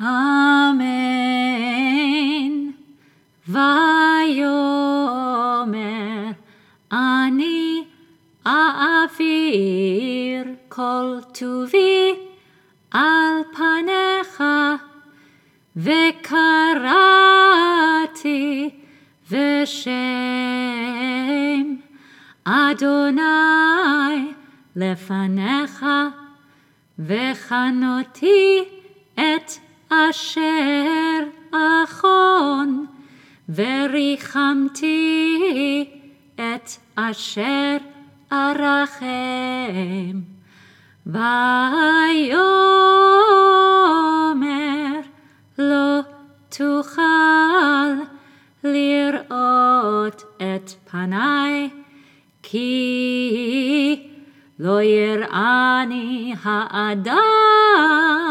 אמן. ויאמר אני אעביר כל טובי על פניך, וקראתי בשם אדוני לפניך, וחנותי את אשר אחון, וריחמתי את אשר ארחם. ויאמר לא תוכל לראות את פניי, כי לא יראני האדם וחי